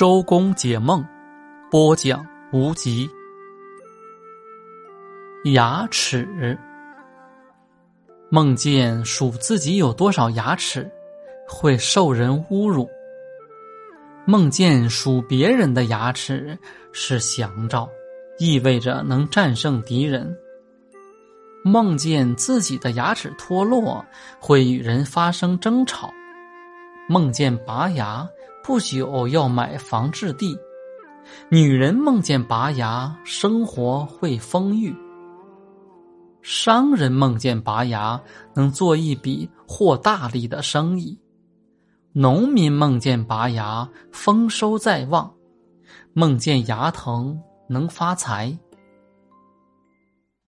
周公解梦，播讲无极。牙齿，梦见数自己有多少牙齿，会受人侮辱；梦见数别人的牙齿是祥兆，意味着能战胜敌人；梦见自己的牙齿脱落，会与人发生争吵；梦见拔牙。不久要买房置地，女人梦见拔牙，生活会丰裕；商人梦见拔牙，能做一笔获大利的生意；农民梦见拔牙，丰收在望；梦见牙疼能发财。